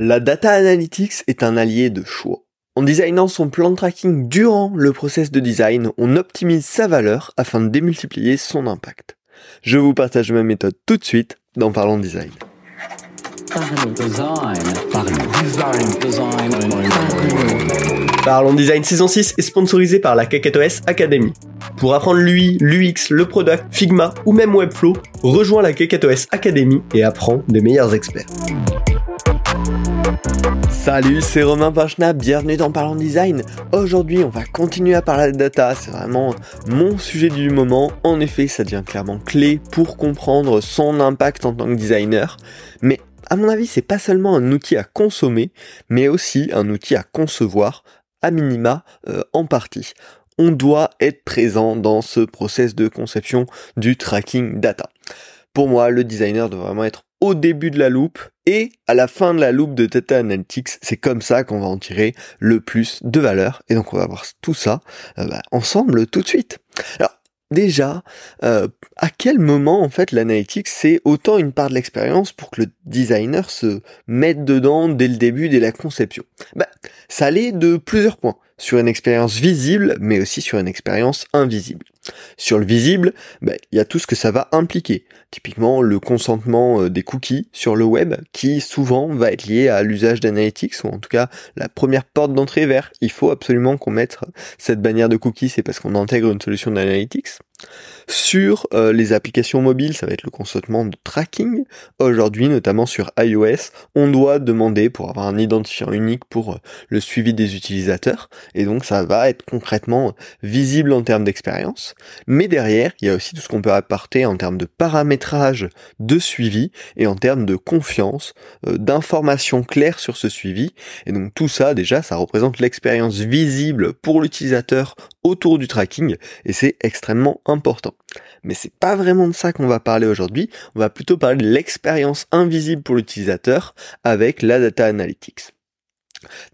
La data analytics est un allié de choix. En designant son plan de tracking durant le process de design, on optimise sa valeur afin de démultiplier son impact. Je vous partage ma méthode tout de suite dans Parlons Design. Parlons Design saison 6 est sponsorisé par la KakatoS Academy. Pour apprendre l'UI, l'UX, le product, Figma ou même Webflow, rejoins la KakatoS Academy et apprends des meilleurs experts. Salut, c'est Romain Pachna, bienvenue dans Parlons Design. Aujourd'hui, on va continuer à parler de data, c'est vraiment mon sujet du moment. En effet, ça devient clairement clé pour comprendre son impact en tant que designer. Mais à mon avis, c'est pas seulement un outil à consommer, mais aussi un outil à concevoir, à minima, euh, en partie. On doit être présent dans ce process de conception du tracking data. Pour moi, le designer doit vraiment être au début de la loupe et à la fin de la loupe de Data Analytics. C'est comme ça qu'on va en tirer le plus de valeur. Et donc on va voir tout ça euh, bah, ensemble tout de suite. Alors déjà, euh, à quel moment en fait l'analytics c'est autant une part de l'expérience pour que le designer se mette dedans dès le début, dès la conception? Bah, Ça allait de plusieurs points sur une expérience visible, mais aussi sur une expérience invisible. Sur le visible, ben, il y a tout ce que ça va impliquer. Typiquement, le consentement euh, des cookies sur le web, qui souvent va être lié à l'usage d'analytics, ou en tout cas la première porte d'entrée vers il faut absolument qu'on mette cette bannière de cookies, c'est parce qu'on intègre une solution d'analytics. Sur euh, les applications mobiles, ça va être le consentement de tracking. Aujourd'hui, notamment sur iOS, on doit demander pour avoir un identifiant unique pour euh, le suivi des utilisateurs. Et donc, ça va être concrètement visible en termes d'expérience. Mais derrière, il y a aussi tout ce qu'on peut apporter en termes de paramétrage de suivi et en termes de confiance, euh, d'informations claires sur ce suivi. Et donc, tout ça, déjà, ça représente l'expérience visible pour l'utilisateur autour du tracking et c'est extrêmement important. Mais c'est pas vraiment de ça qu'on va parler aujourd'hui, on va plutôt parler de l'expérience invisible pour l'utilisateur avec la data analytics.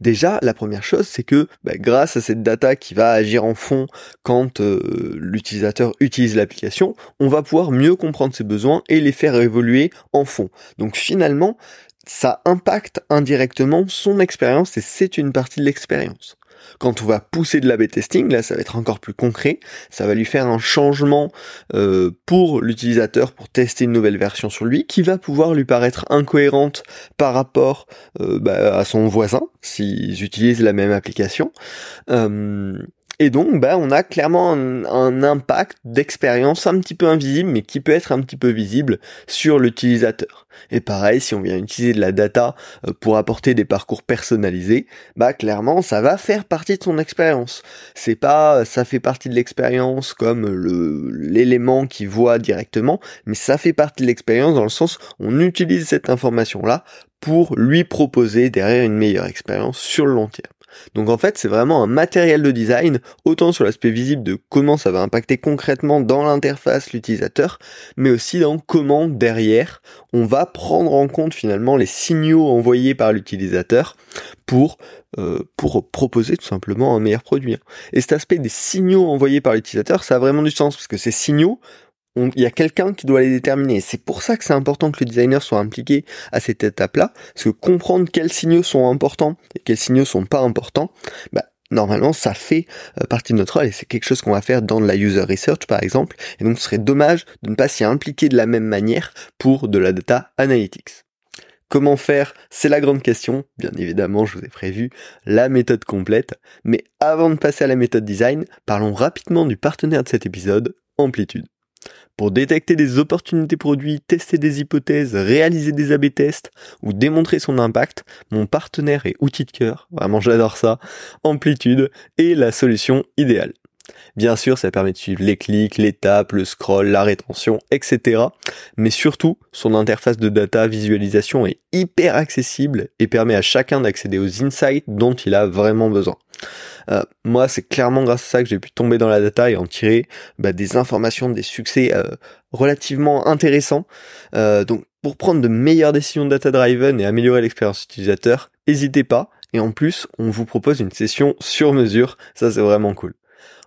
Déjà, la première chose, c'est que bah, grâce à cette data qui va agir en fond quand euh, l'utilisateur utilise l'application, on va pouvoir mieux comprendre ses besoins et les faire évoluer en fond. Donc finalement, ça impacte indirectement son expérience et c'est une partie de l'expérience. Quand on va pousser de l'A-B testing, là ça va être encore plus concret, ça va lui faire un changement euh, pour l'utilisateur pour tester une nouvelle version sur lui qui va pouvoir lui paraître incohérente par rapport euh, bah, à son voisin s'ils utilisent la même application. Euh, et donc, bah, on a clairement un, impact d'expérience un petit peu invisible, mais qui peut être un petit peu visible sur l'utilisateur. Et pareil, si on vient utiliser de la data euh, pour apporter des parcours personnalisés, bah clairement, ça va faire partie de son expérience. C'est pas, ça fait partie de l'expérience comme le l'élément qui voit directement, mais ça fait partie de l'expérience dans le sens on utilise cette information là pour lui proposer derrière une meilleure expérience sur le long terme. Donc en fait, c'est vraiment un matériel de design, autant sur l'aspect visible de comment ça va impacter concrètement dans l'interface l'utilisateur, mais aussi dans comment derrière on va prendre en compte finalement les signaux envoyés par l'utilisateur pour euh, proposer tout simplement un meilleur produit. Et cet aspect des signaux envoyés par l'utilisateur, ça a vraiment du sens parce que ces signaux, il y a quelqu'un qui doit les déterminer. C'est pour ça que c'est important que le designer soit impliqué à cette étape-là, parce que comprendre quels signaux sont importants et quels signaux sont pas importants, bah, normalement ça fait euh, partie de notre rôle et c'est quelque chose qu'on va faire dans de la user research par exemple, et donc ce serait dommage de ne pas s'y impliquer de la même manière pour de la data analytics. Comment faire? C'est la grande question. Bien évidemment, je vous ai prévu la méthode complète. Mais avant de passer à la méthode design, parlons rapidement du partenaire de cet épisode, Amplitude. Pour détecter des opportunités produits, tester des hypothèses, réaliser des A-B tests ou démontrer son impact, mon partenaire et outil de cœur, vraiment j'adore ça, Amplitude, est la solution idéale. Bien sûr, ça permet de suivre les clics, l'étape, le scroll, la rétention, etc. Mais surtout, son interface de data visualisation est hyper accessible et permet à chacun d'accéder aux insights dont il a vraiment besoin. Euh, moi, c'est clairement grâce à ça que j'ai pu tomber dans la data et en tirer bah, des informations, des succès euh, relativement intéressants. Euh, donc, pour prendre de meilleures décisions data-driven et améliorer l'expérience utilisateur, n'hésitez pas. Et en plus, on vous propose une session sur mesure. Ça, c'est vraiment cool.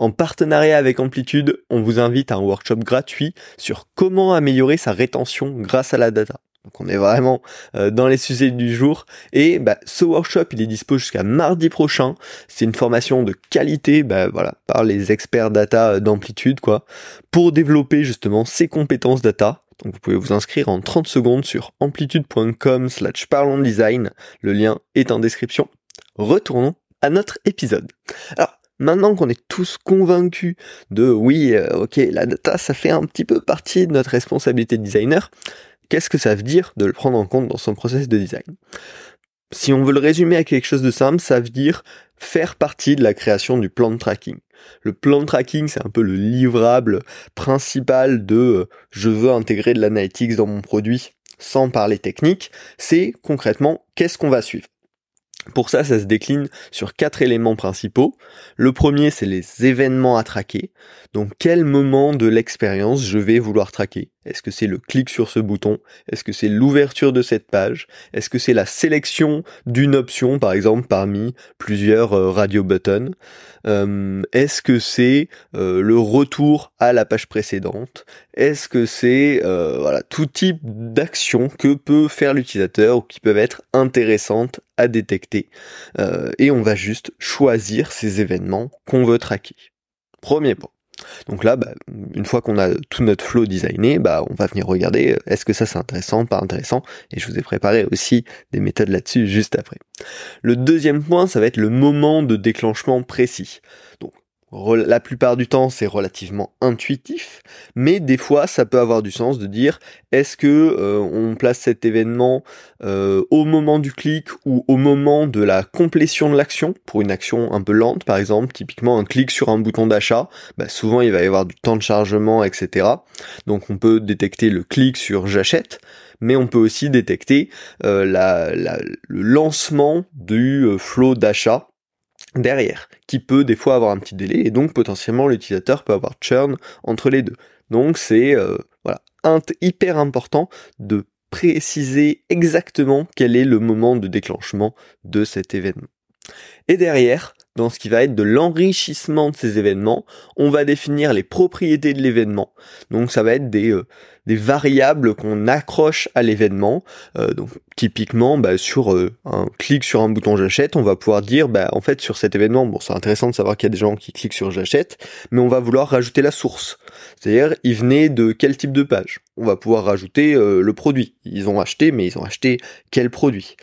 En partenariat avec Amplitude, on vous invite à un workshop gratuit sur comment améliorer sa rétention grâce à la data. Donc on est vraiment euh, dans les sujets du jour. Et bah, ce workshop, il est dispo jusqu'à mardi prochain. C'est une formation de qualité, bah, voilà, par les experts data d'amplitude, quoi, pour développer justement ces compétences data. Donc vous pouvez vous inscrire en 30 secondes sur amplitude.com slash parlons design. Le lien est en description. Retournons à notre épisode. Maintenant qu'on est tous convaincus de oui, euh, ok, la data, ça fait un petit peu partie de notre responsabilité de designer, qu'est-ce que ça veut dire de le prendre en compte dans son process de design? Si on veut le résumer à quelque chose de simple, ça veut dire faire partie de la création du plan de tracking. Le plan de tracking, c'est un peu le livrable principal de euh, je veux intégrer de l'analytics dans mon produit sans parler technique, c'est concrètement qu'est-ce qu'on va suivre? Pour ça, ça se décline sur quatre éléments principaux. Le premier, c'est les événements à traquer. Donc, quel moment de l'expérience je vais vouloir traquer? Est-ce que c'est le clic sur ce bouton? Est-ce que c'est l'ouverture de cette page? Est-ce que c'est la sélection d'une option, par exemple, parmi plusieurs euh, radio buttons? Euh, Est-ce que c'est euh, le retour à la page précédente? Est-ce que c'est voilà tout type d'actions que peut faire l'utilisateur ou qui peuvent être intéressantes à détecter? Et on va juste choisir ces événements qu'on veut traquer. Premier point. Donc là, bah, une fois qu'on a tout notre flow designé, bah, on va venir regarder euh, est-ce que ça c'est intéressant, pas intéressant, et je vous ai préparé aussi des méthodes là-dessus juste après. Le deuxième point, ça va être le moment de déclenchement précis. La plupart du temps c'est relativement intuitif, mais des fois ça peut avoir du sens de dire est-ce que euh, on place cet événement euh, au moment du clic ou au moment de la complétion de l'action pour une action un peu lente par exemple, typiquement un clic sur un bouton d'achat, bah, souvent il va y avoir du temps de chargement etc. Donc on peut détecter le clic sur j'achète mais on peut aussi détecter euh, le lancement du flow d'achat derrière, qui peut des fois avoir un petit délai, et donc potentiellement l'utilisateur peut avoir churn entre les deux. Donc c'est euh, voilà, hyper important de préciser exactement quel est le moment de déclenchement de cet événement. Et derrière, dans ce qui va être de l'enrichissement de ces événements, on va définir les propriétés de l'événement. Donc ça va être des, euh, variables qu'on accroche à l'événement. Euh, donc typiquement, bah, sur euh, un clic sur un bouton j'achète, on va pouvoir dire, bah, en fait sur cet événement, bon c'est intéressant de savoir qu'il y a des gens qui cliquent sur j'achète, mais on va vouloir rajouter la source. C'est-à-dire, il venait de quel type de page? On va pouvoir rajouter euh, le produit. Ils ont acheté, mais ils ont acheté quel produit?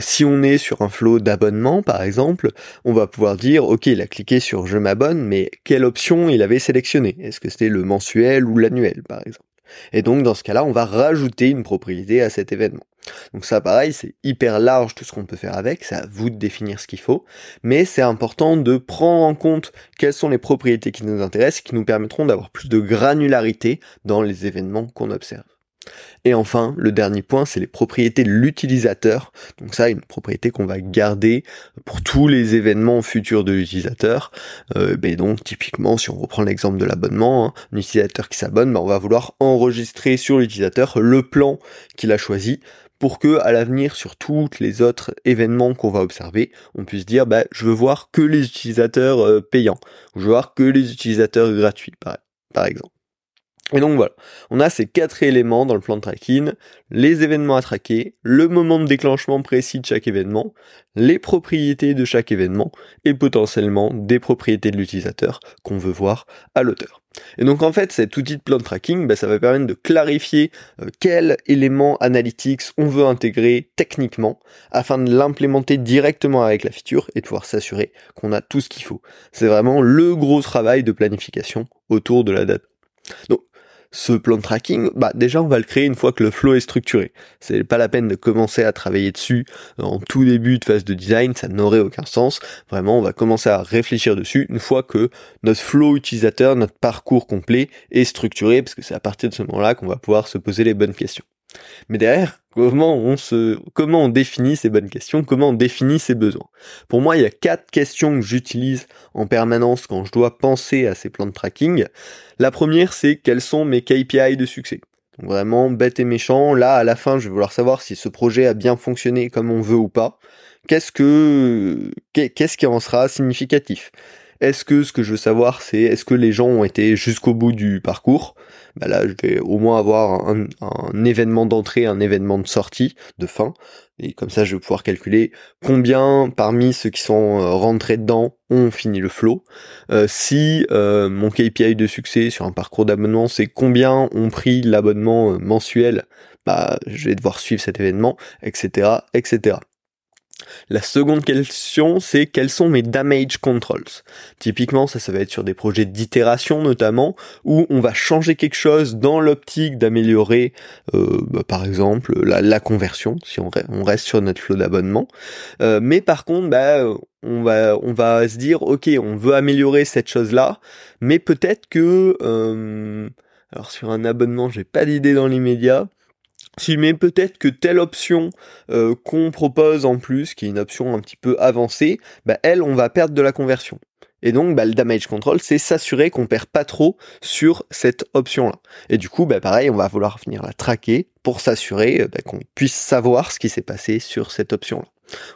Si on est sur un flot d'abonnement, par exemple, on va pouvoir dire, ok, il a cliqué sur je m'abonne, mais quelle option il avait sélectionné? Est-ce que c'était le mensuel ou l'annuel, par exemple? Et donc dans ce cas-là, on va rajouter une propriété à cet événement. Donc ça pareil, c'est hyper large tout ce qu'on peut faire avec, c'est à vous de définir ce qu'il faut, mais c'est important de prendre en compte quelles sont les propriétés qui nous intéressent qui nous permettront d'avoir plus de granularité dans les événements qu'on observe. Et enfin, le dernier point, c'est les propriétés de l'utilisateur. Donc ça, une propriété qu'on va garder pour tous les événements futurs de l'utilisateur. Euh, ben donc typiquement, si on reprend l'exemple de l'abonnement, hein, un utilisateur qui s'abonne, ben on va vouloir enregistrer sur l'utilisateur le plan qu'il a choisi pour que à l'avenir sur tous les autres événements qu'on va observer, on puisse dire bah, je veux voir que les utilisateurs euh, payants, ou je veux voir que les utilisateurs gratuits par exemple. Et donc voilà, on a ces quatre éléments dans le plan de tracking, les événements à traquer, le moment de déclenchement précis de chaque événement, les propriétés de chaque événement et potentiellement des propriétés de l'utilisateur qu'on veut voir à l'auteur. Et donc en fait cet outil de plan de tracking, bah, ça va permettre de clarifier euh, quels éléments analytics on veut intégrer techniquement afin de l'implémenter directement avec la feature et de pouvoir s'assurer qu'on a tout ce qu'il faut. C'est vraiment le gros travail de planification autour de la data. Donc ce plan de tracking, bah déjà on va le créer une fois que le flow est structuré. C'est pas la peine de commencer à travailler dessus en tout début de phase de design, ça n'aurait aucun sens. Vraiment, on va commencer à réfléchir dessus une fois que notre flow utilisateur, notre parcours complet est structuré, parce que c'est à partir de ce moment-là qu'on va pouvoir se poser les bonnes questions. Mais derrière, comment on se, comment on définit ces bonnes questions, comment on définit ses besoins? Pour moi, il y a quatre questions que j'utilise en permanence quand je dois penser à ces plans de tracking. La première, c'est quels sont mes KPI de succès? Vraiment bête et méchant. Là, à la fin, je vais vouloir savoir si ce projet a bien fonctionné comme on veut ou pas. Qu'est-ce que, qu'est-ce qui en sera significatif? Est-ce que ce que je veux savoir, c'est est-ce que les gens ont été jusqu'au bout du parcours? Bah Là, je vais au moins avoir un, événement d'entrée, un événement de sortie, de fin. Et comme ça, je vais pouvoir calculer combien parmi ceux qui sont euh, rentrés dedans ont fini le flow. Euh, si euh, mon KPI de succès sur un parcours d'abonnement, c'est combien ont pris l'abonnement mensuel, bah, je vais devoir suivre cet événement, etc., etc. La seconde question, c'est quels sont mes damage controls? Typiquement, ça, ça va être sur des projets d'itération notamment, où on va changer quelque chose dans l'optique d'améliorer, euh, bah, par exemple, la, conversion, si on, reste sur notre flow d'abonnement. Euh, mais par contre, bah, on va, on va se dire, ok, on veut améliorer cette chose-là, mais peut-être que, euh, alors sur un abonnement, j'ai pas d'idée dans l'immédiat, si mais peut-être que telle option euh, qu'on propose en plus, qui est une option un petit peu avancée, bah, elle, on va perdre de la conversion. Et donc, bah, le damage control, c'est s'assurer qu'on perd pas trop sur cette option-là. Et du coup, bah, pareil, on va vouloir venir la traquer pour s'assurer euh, bah, qu'on puisse savoir ce qui s'est passé sur cette option-là.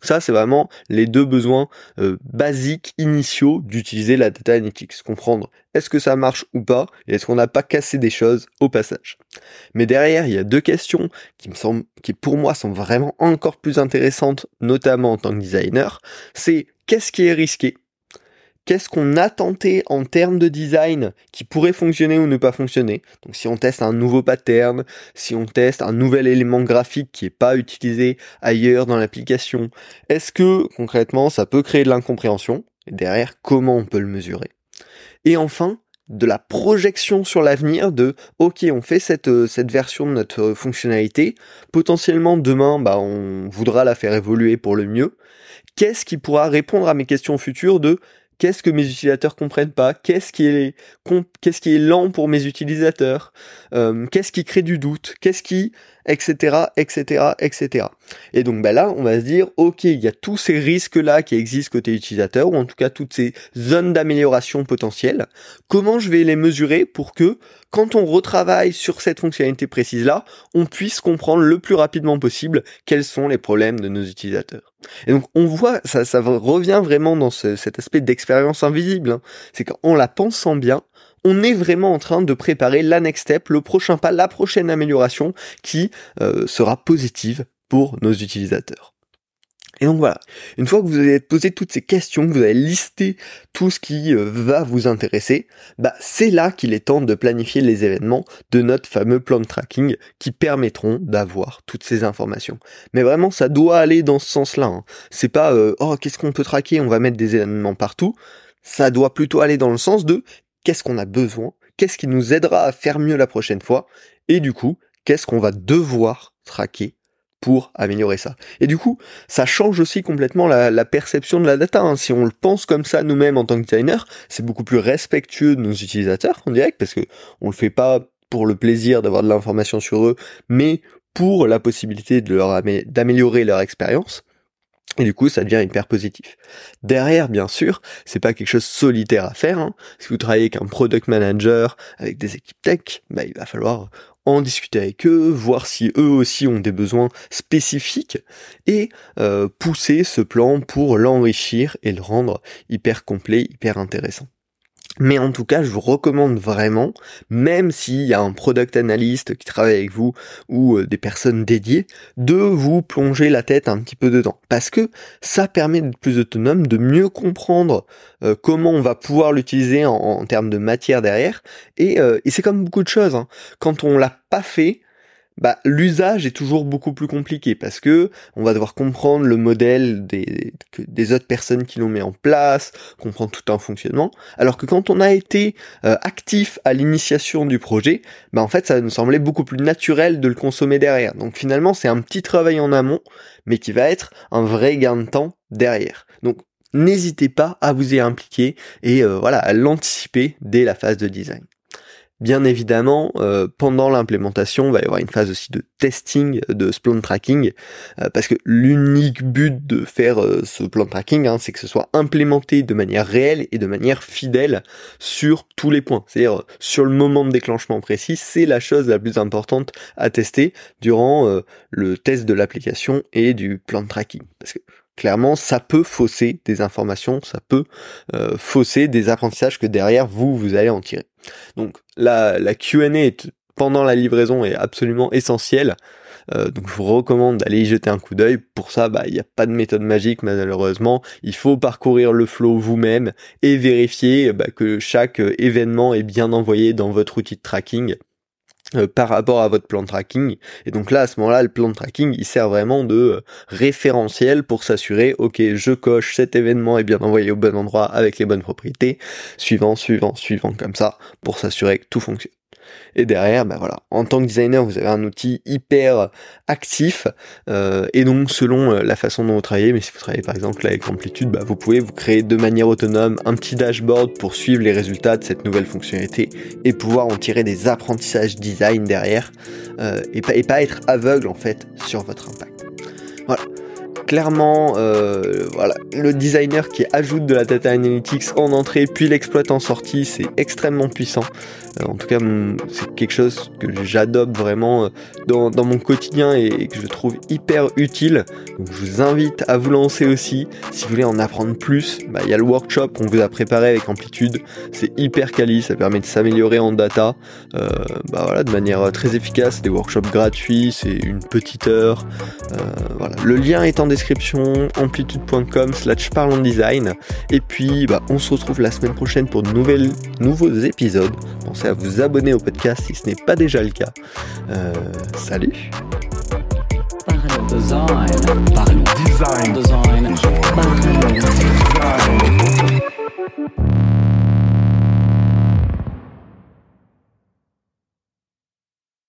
Ça, c'est vraiment les deux besoins euh, basiques initiaux d'utiliser la data analytics. Comprendre est-ce que ça marche ou pas et est-ce qu'on n'a pas cassé des choses au passage. Mais derrière, il y a deux questions qui me semblent, qui pour moi sont vraiment encore plus intéressantes, notamment en tant que designer. C'est qu'est-ce qui est risqué qu'est-ce qu'on a tenté en termes de design qui pourrait fonctionner ou ne pas fonctionner. Donc si on teste un nouveau pattern, si on teste un nouvel élément graphique qui n'est pas utilisé ailleurs dans l'application, est-ce que concrètement ça peut créer de l'incompréhension? Et derrière, comment on peut le mesurer? Et enfin, de la projection sur l'avenir de ok on fait cette, euh, version de notre fonctionnalité. Potentiellement demain bah on voudra la faire évoluer pour le mieux. Qu'est-ce qui pourra répondre à mes questions futures de Qu'est-ce que mes utilisateurs comprennent pas? Qu'est-ce qui est lent pour mes utilisateurs? Euh, Qu'est-ce qui crée du doute? Qu'est-ce qui etc., etc., etc. Et donc bah là, on va se dire, ok, il y a tous ces risques-là qui existent côté utilisateur, ou en tout cas toutes ces zones d'amélioration potentielles. Comment je vais les mesurer pour que, quand on retravaille sur cette fonctionnalité précise-là, on puisse comprendre le plus rapidement possible quels sont les problèmes de nos utilisateurs. Et donc on voit, ça, ça revient vraiment dans cet aspect d'expérience invisible. Hein. C'est qu'en la pensant bien, on est vraiment en train de préparer la next step, le prochain pas, la prochaine amélioration qui euh, sera positive pour nos utilisateurs. Et donc voilà, une fois que vous avez posé toutes ces questions, que vous avez listé tout ce qui euh, va vous intéresser, bah c'est là qu'il est temps de planifier les événements de notre fameux plan de tracking qui permettront d'avoir toutes ces informations. Mais vraiment, ça doit aller dans ce sens-là. Hein. C'est pas euh, oh qu'est-ce qu'on peut traquer, on va mettre des événements partout. Ça doit plutôt aller dans le sens de qu'est-ce qu'on a besoin, qu'est-ce qui nous aidera à faire mieux la prochaine fois, et du coup, qu'est-ce qu'on va devoir traquer pour améliorer ça. Et du coup, ça change aussi complètement la, perception de la data. Hein. Si on le pense comme ça nous-mêmes en tant que designer, c'est beaucoup plus respectueux de nos utilisateurs en direct, parce que on le fait pas pour le plaisir d'avoir de l'information sur eux, mais pour la possibilité d'améliorer leur expérience. Et du coup, ça devient hyper positif. Derrière, bien sûr, c'est pas quelque chose solitaire à faire. Hein. Si vous travaillez avec un product manager, avec des équipes tech, bah, il va falloir en discuter avec eux, voir si eux aussi ont des besoins spécifiques et euh, pousser ce plan pour l'enrichir et le rendre hyper complet, hyper intéressant. Mais en tout cas, je vous recommande vraiment, même s'il y a un product analyst qui travaille avec vous ou euh, des personnes dédiées, de vous plonger la tête un petit peu dedans. Parce que ça permet d'être plus autonome, de mieux comprendre euh, comment on va pouvoir l'utiliser en, termes de matière derrière. Et, euh, et c'est comme beaucoup de choses. Hein. Quand on l'a pas fait, bah, l'usage est toujours beaucoup plus compliqué parce que on va devoir comprendre le modèle des, autres personnes qui l'ont mis en place, comprendre tout un fonctionnement. Alors que quand on a été euh, actif à l'initiation du projet, bah en fait ça nous semblait beaucoup plus naturel de le consommer derrière. Donc finalement c'est un petit travail en amont, mais qui va être un vrai gain de temps derrière. Donc n'hésitez pas à vous y impliquer et euh, voilà à l'anticiper dès la phase de design. Bien évidemment, euh, pendant l'implémentation, il va y avoir une phase aussi de testing de ce plan tracking, euh, parce que l'unique but de faire euh, ce plan tracking, hein, c'est que ce soit implémenté de manière réelle et de manière fidèle sur tous les points. C'est-à-dire sur le moment de déclenchement précis, c'est la chose la plus importante à tester durant le test de l'application et du plan tracking. Parce que clairement, ça peut fausser des informations, ça peut euh, fausser des apprentissages que derrière vous, vous allez en tirer. Donc la, Q&A pendant la livraison est absolument essentielle. Euh, donc je vous recommande d'aller y jeter un coup d'œil. Pour ça, bah il n'y a pas de méthode magique malheureusement. Il faut parcourir le flow vous-même et vérifier bah, que chaque euh, événement est bien envoyé dans votre outil de tracking. Euh, par rapport à votre plan de tracking. Et donc là, à ce moment-là, le plan de tracking, il sert vraiment de référentiel pour s'assurer, ok, je coche cet événement est bien envoyé au bon endroit avec les bonnes propriétés, suivant, suivant, suivant, comme ça, pour s'assurer que tout fonctionne. Et derrière, ben voilà, en tant que designer, vous avez un outil hyper actif. Euh, et donc, selon euh, la façon dont vous travaillez, mais si vous travaillez par exemple avec Amplitude, bah, vous pouvez vous créer de manière autonome un petit dashboard pour suivre les résultats de cette nouvelle fonctionnalité et pouvoir en tirer des apprentissages design derrière euh, et, pas, et pas être aveugle en fait sur votre impact. Voilà clairement euh, voilà, le designer qui ajoute de la data analytics en entrée puis l'exploite en sortie, c'est extrêmement puissant. Euh, en tout cas, c'est quelque chose que j'adopte vraiment euh, dans, mon quotidien et, que je trouve hyper utile. Donc, je vous invite à vous lancer aussi. Si vous voulez en apprendre plus, bah, il y a le workshop qu'on vous a préparé avec Amplitude. C'est hyper quali, ça permet de s'améliorer en data. Bah voilà, de manière très efficace. Des workshops gratuits, c'est une petite heure. voilà. Le lien est en description, description, amplitude.com slash parlons design. Et puis bah, on se retrouve la semaine prochaine pour de nouvelles, nouveaux épisodes. Pensez à vous abonner au podcast si ce n'est pas déjà le cas. Euh, salut